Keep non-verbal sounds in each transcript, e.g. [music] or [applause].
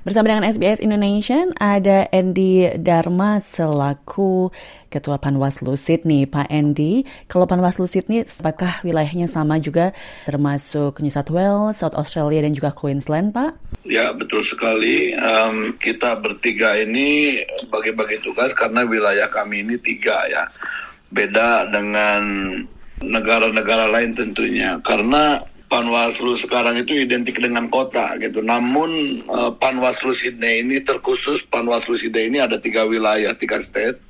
Bersama dengan SBS Indonesia ada Andy Dharma selaku Ketua Panwaslu Sydney. Pak Andy, kalau Panwaslu Sydney apakah wilayahnya sama juga termasuk New South Wales, South Australia dan juga Queensland, Pak? Ya, betul sekali. Um, kita bertiga ini bagi-bagi tugas karena wilayah kami ini tiga ya. Beda dengan negara-negara lain tentunya. Karena Panwaslu sekarang itu identik dengan kota gitu. Namun uh, Panwaslu Sydney ini terkhusus Panwaslu Sydney ini ada tiga wilayah, tiga state.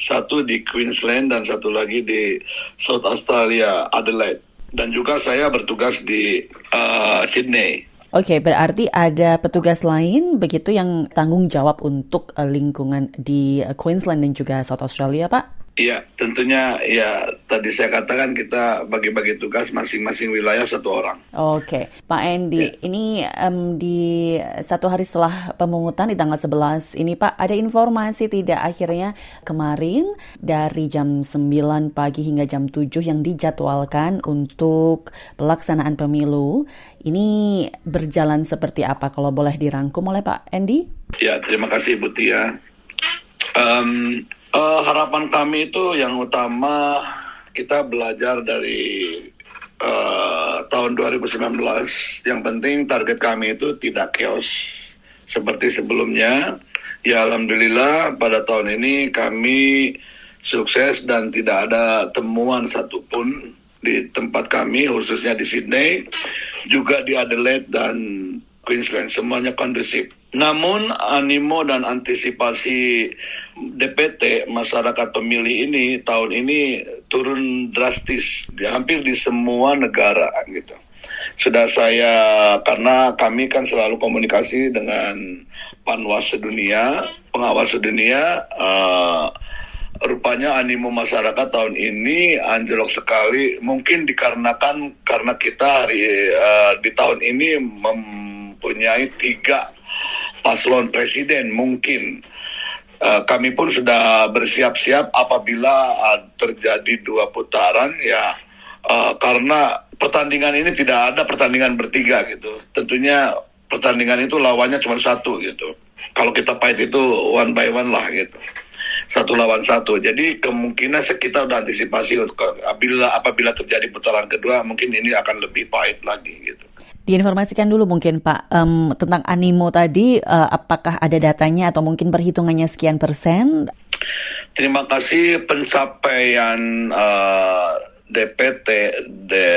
Satu di Queensland dan satu lagi di South Australia, Adelaide. Dan juga saya bertugas di uh, Sydney. Oke, okay, berarti ada petugas lain begitu yang tanggung jawab untuk uh, lingkungan di Queensland dan juga South Australia, Pak? Iya, tentunya ya tadi saya katakan kita bagi-bagi tugas masing-masing wilayah satu orang. Oke, Pak Endi, ya. ini um, di satu hari setelah pemungutan di tanggal 11 ini Pak, ada informasi tidak akhirnya kemarin dari jam 9 pagi hingga jam 7 yang dijadwalkan untuk pelaksanaan pemilu, ini berjalan seperti apa kalau boleh dirangkum oleh Pak Endi? Ya, terima kasih Bu Tia. Um, Uh, harapan kami itu yang utama kita belajar dari uh, tahun 2019. Yang penting target kami itu tidak chaos seperti sebelumnya. Ya alhamdulillah pada tahun ini kami sukses dan tidak ada temuan satupun di tempat kami khususnya di Sydney, juga di Adelaide dan Queensland semuanya kondusif. Namun animo dan antisipasi DPT masyarakat pemilih ini tahun ini turun drastis. Di hampir di semua negara gitu. Sudah saya karena kami kan selalu komunikasi dengan Panwas sedunia, pengawas sedunia uh, rupanya animo masyarakat tahun ini anjlok sekali. Mungkin dikarenakan karena kita hari uh, di tahun ini mempunyai tiga paslon presiden mungkin uh, kami pun sudah bersiap-siap apabila uh, terjadi dua putaran ya uh, karena pertandingan ini tidak ada pertandingan bertiga gitu tentunya pertandingan itu lawannya cuma satu gitu kalau kita fight itu one by one lah gitu satu lawan satu. Jadi kemungkinan kita sudah antisipasi apabila apabila terjadi putaran kedua mungkin ini akan lebih pahit lagi gitu. Diinformasikan dulu mungkin Pak um, tentang animo tadi, uh, apakah ada datanya atau mungkin perhitungannya sekian persen? Terima kasih pencapaian uh, DPT, de,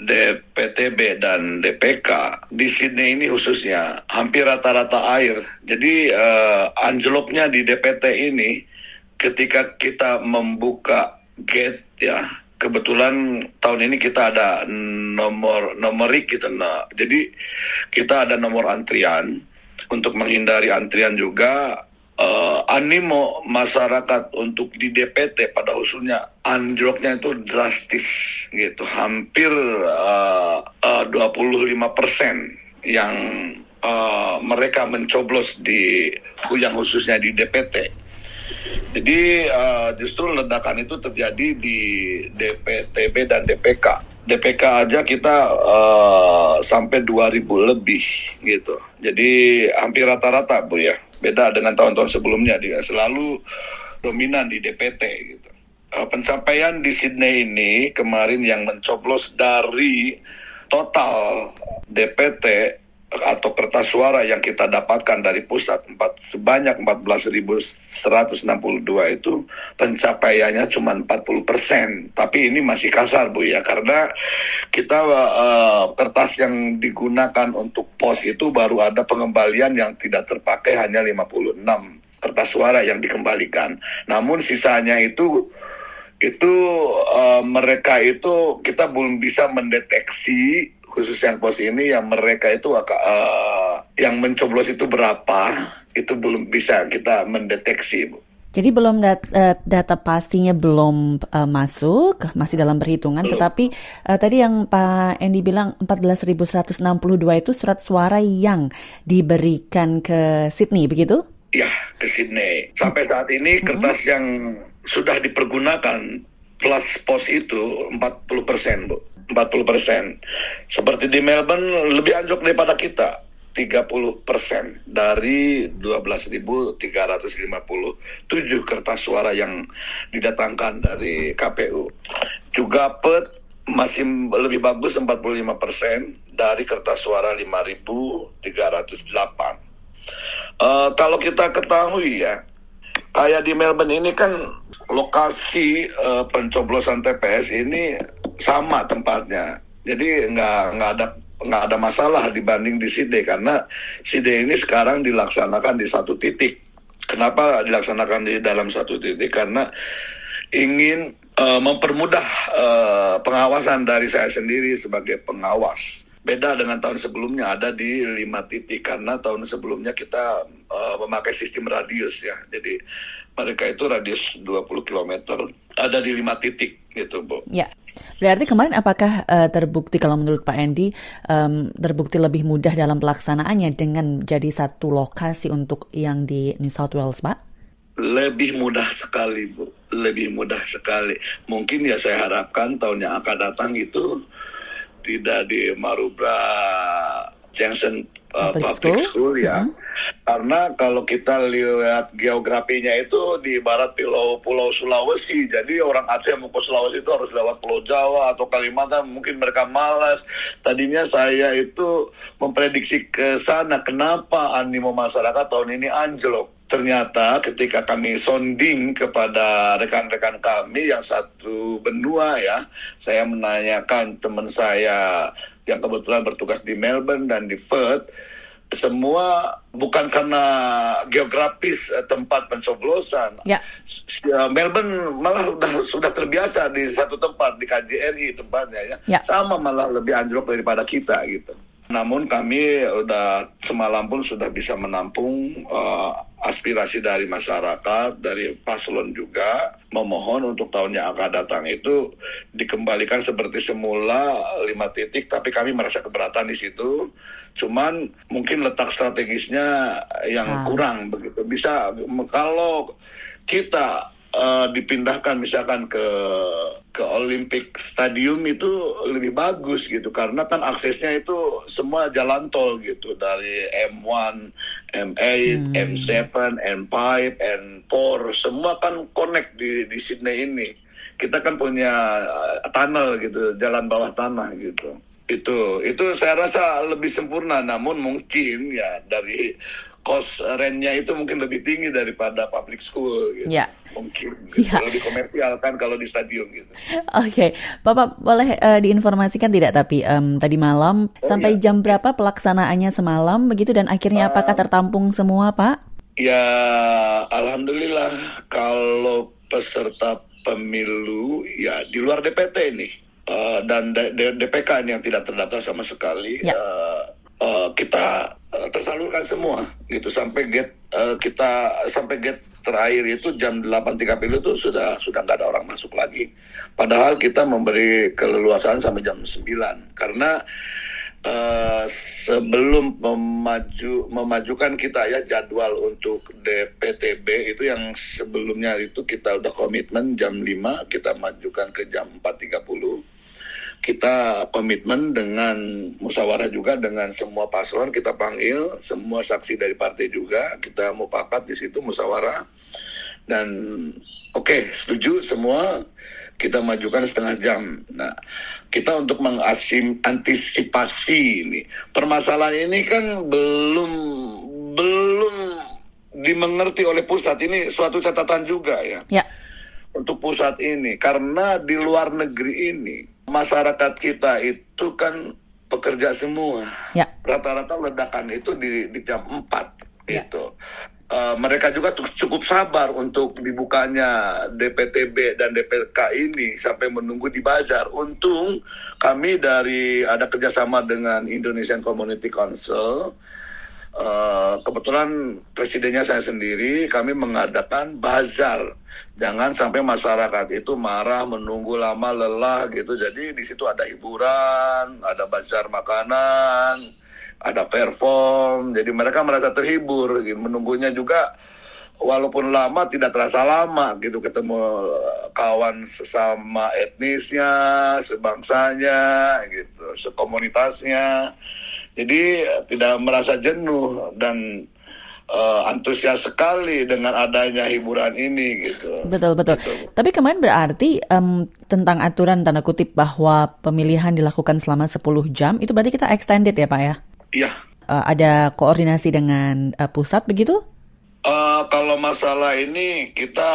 DPTB dan DPK di Sydney ini khususnya hampir rata-rata air. Jadi uh, anjloknya di DPT ini ketika kita membuka gate ya kebetulan tahun ini kita ada nomor nomorik gitu nah jadi kita ada nomor antrian. Untuk menghindari antrian juga uh, animo masyarakat untuk di DPT pada khususnya anjloknya itu drastis gitu. Hampir uh, uh, 25 persen yang uh, mereka mencoblos di yang khususnya di DPT jadi uh, justru ledakan itu terjadi di DPTB dan DPK. DPK aja kita uh, sampai 2000 lebih gitu. Jadi hampir rata-rata Bu ya. Beda dengan tahun-tahun sebelumnya dia selalu dominan di DPT gitu. Uh, pencapaian di Sydney ini kemarin yang mencoblos dari total DPT atau kertas suara yang kita dapatkan dari pusat empat sebanyak 14.162 itu pencapaiannya cuma 40 persen. Tapi ini masih kasar bu ya karena kita uh, kertas yang digunakan untuk pos itu baru ada pengembalian yang tidak terpakai hanya 56 kertas suara yang dikembalikan. Namun sisanya itu itu uh, mereka itu kita belum bisa mendeteksi khusus yang pos ini yang mereka itu uh, yang mencoblos itu berapa itu belum bisa kita mendeteksi bu. Jadi belum dat uh, data pastinya belum uh, masuk, masih dalam perhitungan. Belum. Tetapi uh, tadi yang Pak Endi bilang 14.162 itu surat suara yang diberikan ke Sydney, begitu? Ya, ke Sydney. Sampai saat ini kertas yang sudah dipergunakan plus pos itu 40 persen, Bu. 40 persen. Seperti di Melbourne lebih anjlok daripada kita. 30 persen dari 12.357 kertas suara yang didatangkan dari KPU. Juga PET masih lebih bagus 45 persen dari kertas suara 5.308. Uh, kalau kita ketahui ya, kayak di Melbourne ini kan lokasi uh, pencoblosan TPS ini sama tempatnya. Jadi nggak nggak ada nggak ada masalah dibanding di Sydney karena Sydney ini sekarang dilaksanakan di satu titik. Kenapa dilaksanakan di dalam satu titik? Karena ingin uh, mempermudah uh, pengawasan dari saya sendiri sebagai pengawas. Beda dengan tahun sebelumnya ada di lima titik karena tahun sebelumnya kita uh, memakai sistem radius ya. Jadi mereka itu radius 20 km ada di lima titik gitu, Bu. Ya. Berarti kemarin apakah uh, terbukti kalau menurut Pak Endi um, terbukti lebih mudah dalam pelaksanaannya dengan jadi satu lokasi untuk yang di New South Wales, Pak? Lebih mudah sekali, Bu. Lebih mudah sekali. Mungkin ya saya harapkan tahun yang akan datang itu tidak di Marubra Junction uh, public, public school, school ya. Hmm. Karena kalau kita lihat geografinya itu di barat pulau Pulau Sulawesi, jadi orang Aceh mau ke Sulawesi itu harus lewat Pulau Jawa atau Kalimantan, mungkin mereka malas. Tadinya saya itu memprediksi ke sana, kenapa animo masyarakat tahun ini anjlok ternyata ketika kami sonding kepada rekan-rekan kami yang satu benua ya, saya menanyakan teman saya yang kebetulan bertugas di Melbourne dan di Perth, semua bukan karena geografis eh, tempat pencoblosan. Ya. ya. Melbourne malah sudah sudah terbiasa di satu tempat di KJRI tempatnya ya. ya. Sama malah lebih anjlok daripada kita gitu. Namun kami udah semalam pun sudah bisa menampung uh, aspirasi dari masyarakat, dari paslon juga memohon untuk tahun yang akan datang itu dikembalikan seperti semula lima titik, tapi kami merasa keberatan di situ. Cuman mungkin letak strategisnya yang ah. kurang begitu. Bisa kalau kita uh, dipindahkan misalkan ke ke Olympic Stadium itu lebih bagus gitu karena kan aksesnya itu semua jalan tol gitu dari M1, M8, hmm. M7, M5, M4 semua kan connect di di Sydney ini. Kita kan punya uh, tunnel gitu, jalan bawah tanah gitu. Itu itu saya rasa lebih sempurna namun mungkin ya dari cost rentnya itu mungkin lebih tinggi daripada public school gitu. Ya. Mungkin gitu. ya. lebih komersial kan kalau di stadion gitu. Oke, okay. Bapak boleh uh, diinformasikan tidak tapi um, tadi malam oh, sampai ya. jam berapa pelaksanaannya semalam begitu dan akhirnya uh, apakah tertampung semua, Pak? Ya, alhamdulillah kalau peserta pemilu ya di luar DPT ini uh, dan D D DPK ini yang tidak terdaftar sama sekali. Ya. Uh, uh, kita uh, tersalurkan semua gitu. Sampai gate uh, kita sampai gate terakhir itu jam 8.30 itu sudah sudah nggak ada orang masuk lagi. Padahal kita memberi keleluasaan sampai jam 9 karena uh, sebelum memaju memajukan kita ya jadwal untuk DPTB itu yang sebelumnya itu kita udah komitmen jam 5 kita majukan ke jam 4.30 kita komitmen dengan musyawarah juga dengan semua paslon kita panggil semua saksi dari partai juga kita mau pakat di situ musyawarah dan oke okay, setuju semua kita majukan setengah jam. Nah, kita untuk mengasim antisipasi ini permasalahan ini kan belum belum dimengerti oleh pusat ini suatu catatan juga ya. Ya. Untuk pusat ini karena di luar negeri ini masyarakat kita itu kan pekerja semua. Ya. Rata-rata ledakan itu di, di jam 4 ya. itu. Uh, mereka juga cukup sabar untuk dibukanya DPTB dan DPK ini sampai menunggu di bazar. Untung kami dari ada kerjasama dengan Indonesian Community Council. Uh, kebetulan presidennya saya sendiri, kami mengadakan bazar jangan sampai masyarakat itu marah menunggu lama lelah gitu jadi di situ ada hiburan ada bazar makanan ada perform jadi mereka merasa terhibur gitu. menunggunya juga walaupun lama tidak terasa lama gitu ketemu kawan sesama etnisnya, sebangsanya gitu, sekomunitasnya. Jadi tidak merasa jenuh dan uh, antusias sekali dengan adanya hiburan ini gitu. Betul betul. Gitu. Tapi kemarin berarti um, tentang aturan tanda kutip bahwa pemilihan dilakukan selama 10 jam itu berarti kita extended ya Pak ya? Iya. Uh, ada koordinasi dengan uh, pusat begitu? Uh, kalau masalah ini kita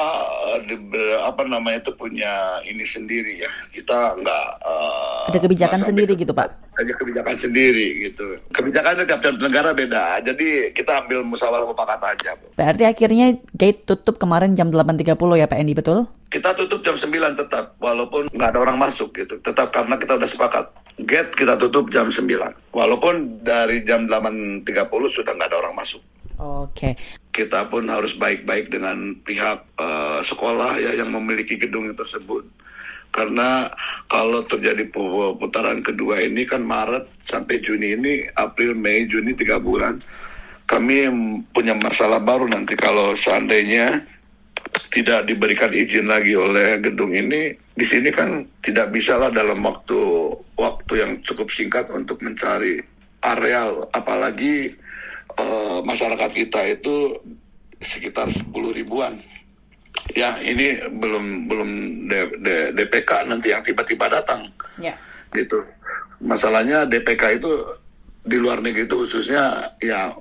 uh, di, apa namanya itu punya ini sendiri ya. Kita nggak uh, ada kebijakan sendiri gitu pak? Ada kebijakan sendiri gitu. Kebijakannya tiap tiap negara beda. Jadi kita ambil musyawarah mufakat aja berarti akhirnya gate tutup kemarin jam 8.30 ya Pak Endi betul? Kita tutup jam 9 tetap walaupun nggak ada orang masuk gitu. Tetap karena kita udah sepakat. Gate kita tutup jam 9 walaupun dari jam 8.30 sudah nggak ada orang masuk Oke. Okay. Kita pun harus baik-baik dengan pihak uh, sekolah ya yang memiliki gedung tersebut. Karena kalau terjadi putaran kedua ini kan Maret sampai Juni ini, April, Mei, Juni tiga bulan. Kami punya masalah baru nanti kalau seandainya tidak diberikan izin lagi oleh gedung ini, di sini kan tidak bisa lah dalam waktu waktu yang cukup singkat untuk mencari areal, apalagi uh, masyarakat kita itu sekitar 10 ribuan. Ya, ini belum belum D, D, DPK nanti yang tiba-tiba datang. Ya. Gitu. Masalahnya DPK itu di luar negeri itu khususnya ya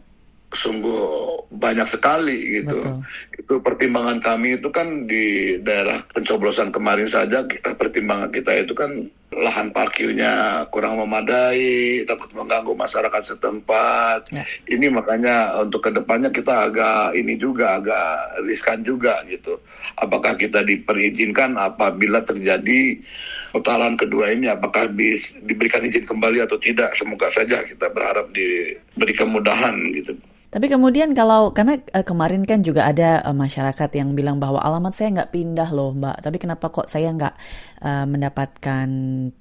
sungguh banyak sekali gitu. Betul. Itu pertimbangan kami itu kan di daerah pencoblosan kemarin saja pertimbangan kita itu kan lahan parkirnya kurang memadai, takut mengganggu masyarakat setempat. Ya. Ini makanya untuk ke depannya kita agak ini juga agak riskan juga gitu. Apakah kita diperizinkan apabila terjadi putaran kedua ini apakah bis, diberikan izin kembali atau tidak? Semoga saja kita berharap diberi kemudahan gitu. Tapi kemudian kalau karena uh, kemarin kan juga ada uh, masyarakat yang bilang bahwa alamat saya nggak pindah loh mbak, tapi kenapa kok saya nggak uh, mendapatkan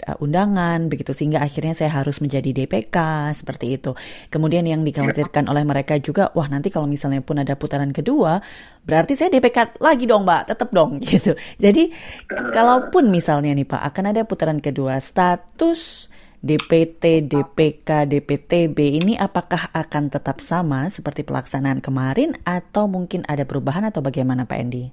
uh, undangan begitu? Sehingga akhirnya saya harus menjadi DPK seperti itu. Kemudian yang dikhawatirkan oleh mereka juga, wah nanti kalau misalnya pun ada putaran kedua, berarti saya DPK lagi dong mbak, tetap dong [laughs] gitu. Jadi kalaupun misalnya nih pak akan ada putaran kedua, status DPT, DPK, DPTB ini apakah akan tetap sama seperti pelaksanaan kemarin atau mungkin ada perubahan atau bagaimana Pak Endi?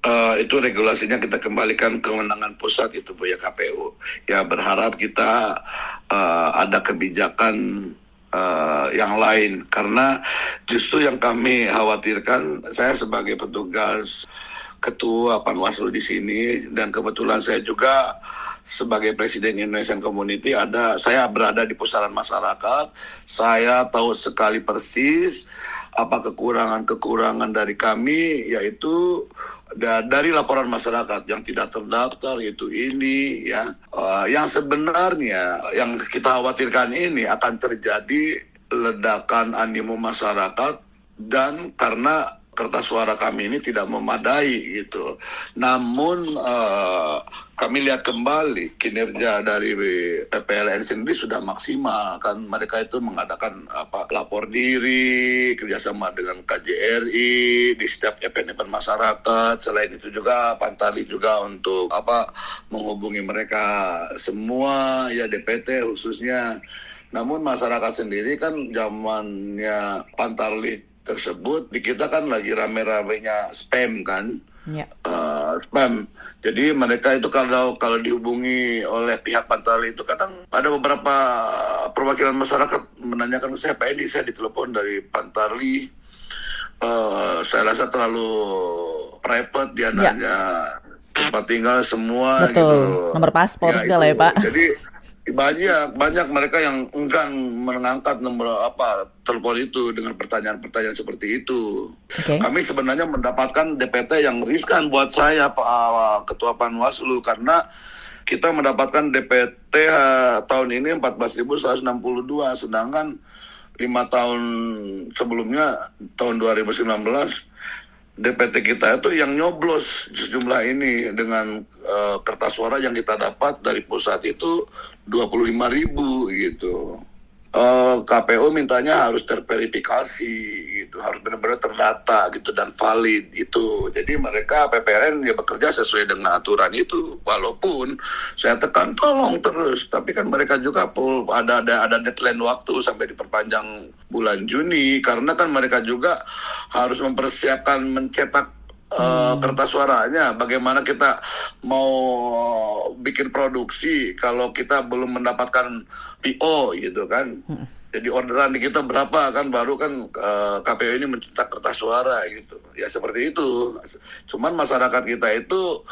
Uh, itu regulasinya kita kembalikan kewenangan pusat itu Bu ya KPU. Ya berharap kita uh, ada kebijakan uh, yang lain karena justru yang kami khawatirkan saya sebagai petugas ketua Panwaslu di sini dan kebetulan saya juga sebagai presiden Indonesian Community ada saya berada di pusaran masyarakat. Saya tahu sekali persis apa kekurangan-kekurangan dari kami yaitu dari laporan masyarakat yang tidak terdaftar itu ini ya. Uh, yang sebenarnya yang kita khawatirkan ini akan terjadi ledakan animo masyarakat dan karena kertas suara kami ini tidak memadai gitu. Namun uh, kami lihat kembali kinerja dari PPLN sendiri sudah maksimal kan. Mereka itu mengadakan apa lapor diri kerjasama dengan KJRI di setiap event-event masyarakat. Selain itu juga Pantali juga untuk apa menghubungi mereka semua ya DPT khususnya. Namun masyarakat sendiri kan zamannya Pantarlih tersebut di kita kan lagi rame-ramenya spam kan? Ya. uh, spam. Jadi mereka itu kalau kalau dihubungi oleh pihak pantal itu kadang ada beberapa perwakilan masyarakat menanyakan ke saya Pak Edi saya ditelepon dari Pantarli uh, saya rasa terlalu private dia ya. nanya tempat tinggal semua Betul. gitu. Nomor paspor ya, segala ya Pak. Jadi banyak banyak mereka yang enggan mengangkat nomor apa telepon itu dengan pertanyaan-pertanyaan seperti itu. Okay. Kami sebenarnya mendapatkan DPT yang riskan buat saya Pak Ketua Panwaslu karena kita mendapatkan DPT uh, tahun ini 14.162 sedangkan lima tahun sebelumnya tahun 2019 DPT kita itu yang nyoblos sejumlah ini dengan uh, kertas suara yang kita dapat dari pusat itu 25 ribu gitu. uh, KPU mintanya harus terverifikasi gitu, harus benar-benar terdata gitu dan valid itu. Jadi mereka PPRN ya bekerja sesuai dengan aturan itu. Walaupun saya tekan tolong terus, tapi kan mereka juga ada ada ada deadline waktu sampai diperpanjang bulan Juni karena kan mereka juga harus mempersiapkan mencetak Uh, kertas suaranya, bagaimana kita mau bikin produksi kalau kita belum mendapatkan PO gitu kan. Hmm. Jadi orderan di kita berapa kan baru kan uh, eh, KPU ini mencetak kertas suara gitu. Ya seperti itu. Cuman masyarakat kita itu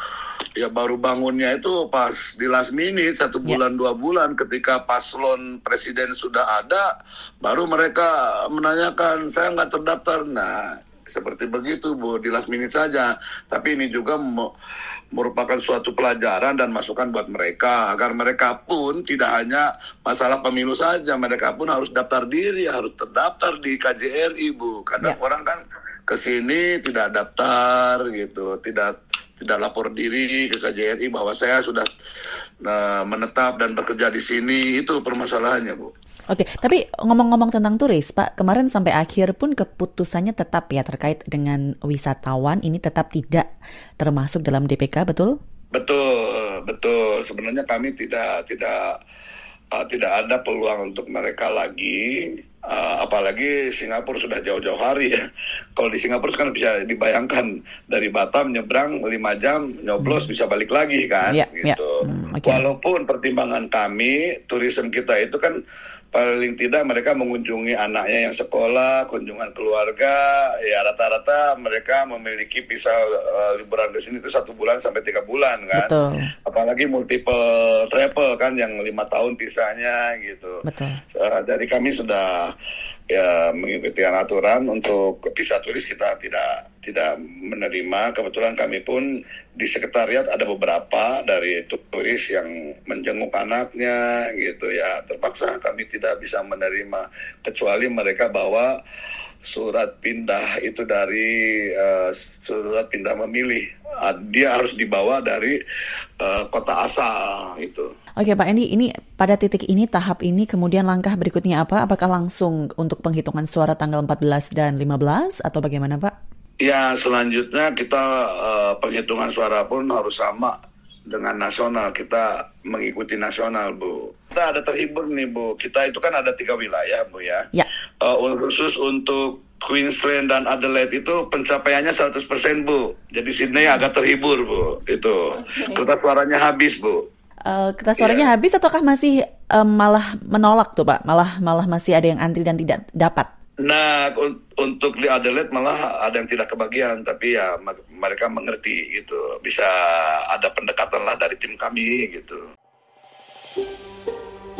ya baru bangunnya itu pas di last minute satu ya. bulan yeah. dua bulan ketika paslon presiden sudah ada baru mereka menanyakan saya nggak terdaftar. Nah seperti begitu Bu, di last minute saja. Tapi ini juga merupakan suatu pelajaran dan masukan buat mereka agar mereka pun tidak hanya masalah pemilu saja, mereka pun harus daftar diri, harus terdaftar di KJRI Bu. Kadang ya. orang kan ke sini tidak daftar gitu, tidak tidak lapor diri ke KJRI bahwa saya sudah uh, menetap dan bekerja di sini itu permasalahannya Bu. Oke, tapi ngomong-ngomong tentang turis, Pak, kemarin sampai akhir pun keputusannya tetap ya terkait dengan wisatawan ini tetap tidak termasuk dalam DPK, betul? Betul, betul. Sebenarnya kami tidak tidak uh, tidak ada peluang untuk mereka lagi. Uh, apalagi Singapura sudah jauh-jauh hari ya. Kalau di Singapura kan bisa dibayangkan dari Batam nyebrang lima jam nyoblos hmm. bisa balik lagi kan. Yeah, gitu. Yeah. Hmm, okay. Walaupun pertimbangan kami turisme kita itu kan paling tidak mereka mengunjungi anaknya yang sekolah, kunjungan keluarga, ya rata-rata mereka memiliki bisa uh, liburan ke sini itu satu bulan sampai tiga bulan kan. Betul. Apalagi multiple travel kan yang lima tahun pisahnya gitu. Betul. Uh, dari kami sudah ya mengikuti aturan untuk visa turis kita tidak tidak menerima. Kebetulan kami pun di sekretariat ada beberapa dari turis yang menjenguk anaknya gitu ya. Terpaksa kami tidak bisa menerima kecuali mereka bawa surat pindah itu dari uh, surat pindah memilih. Uh, dia harus dibawa dari uh, kota asal itu. Oke Pak Endi, ini pada titik ini tahap ini kemudian langkah berikutnya apa? Apakah langsung untuk penghitungan suara tanggal 14 dan 15 atau bagaimana Pak? Ya selanjutnya kita uh, penghitungan suara pun harus sama dengan nasional. Kita mengikuti nasional Bu. Kita ada terhibur nih Bu. Kita itu kan ada tiga wilayah Bu ya. Ya. Uh, khusus untuk Queensland dan Adelaide itu pencapaiannya 100% Bu. Jadi Sydney agak terhibur Bu. Itu. Okay. Kertas suaranya habis Bu. Uh, kertas suaranya yeah. habis ataukah masih uh, malah menolak tuh Pak? Malah malah masih ada yang antri dan tidak dapat? Nah, un untuk di Adelaide malah ada yang tidak kebagian, tapi ya mereka mengerti gitu. Bisa ada pendekatan lah dari tim kami gitu.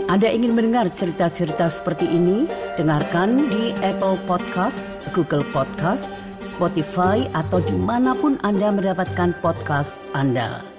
Anda ingin mendengar cerita-cerita seperti ini? Dengarkan di Apple Podcast, Google Podcast, Spotify, atau di mana pun Anda mendapatkan podcast Anda.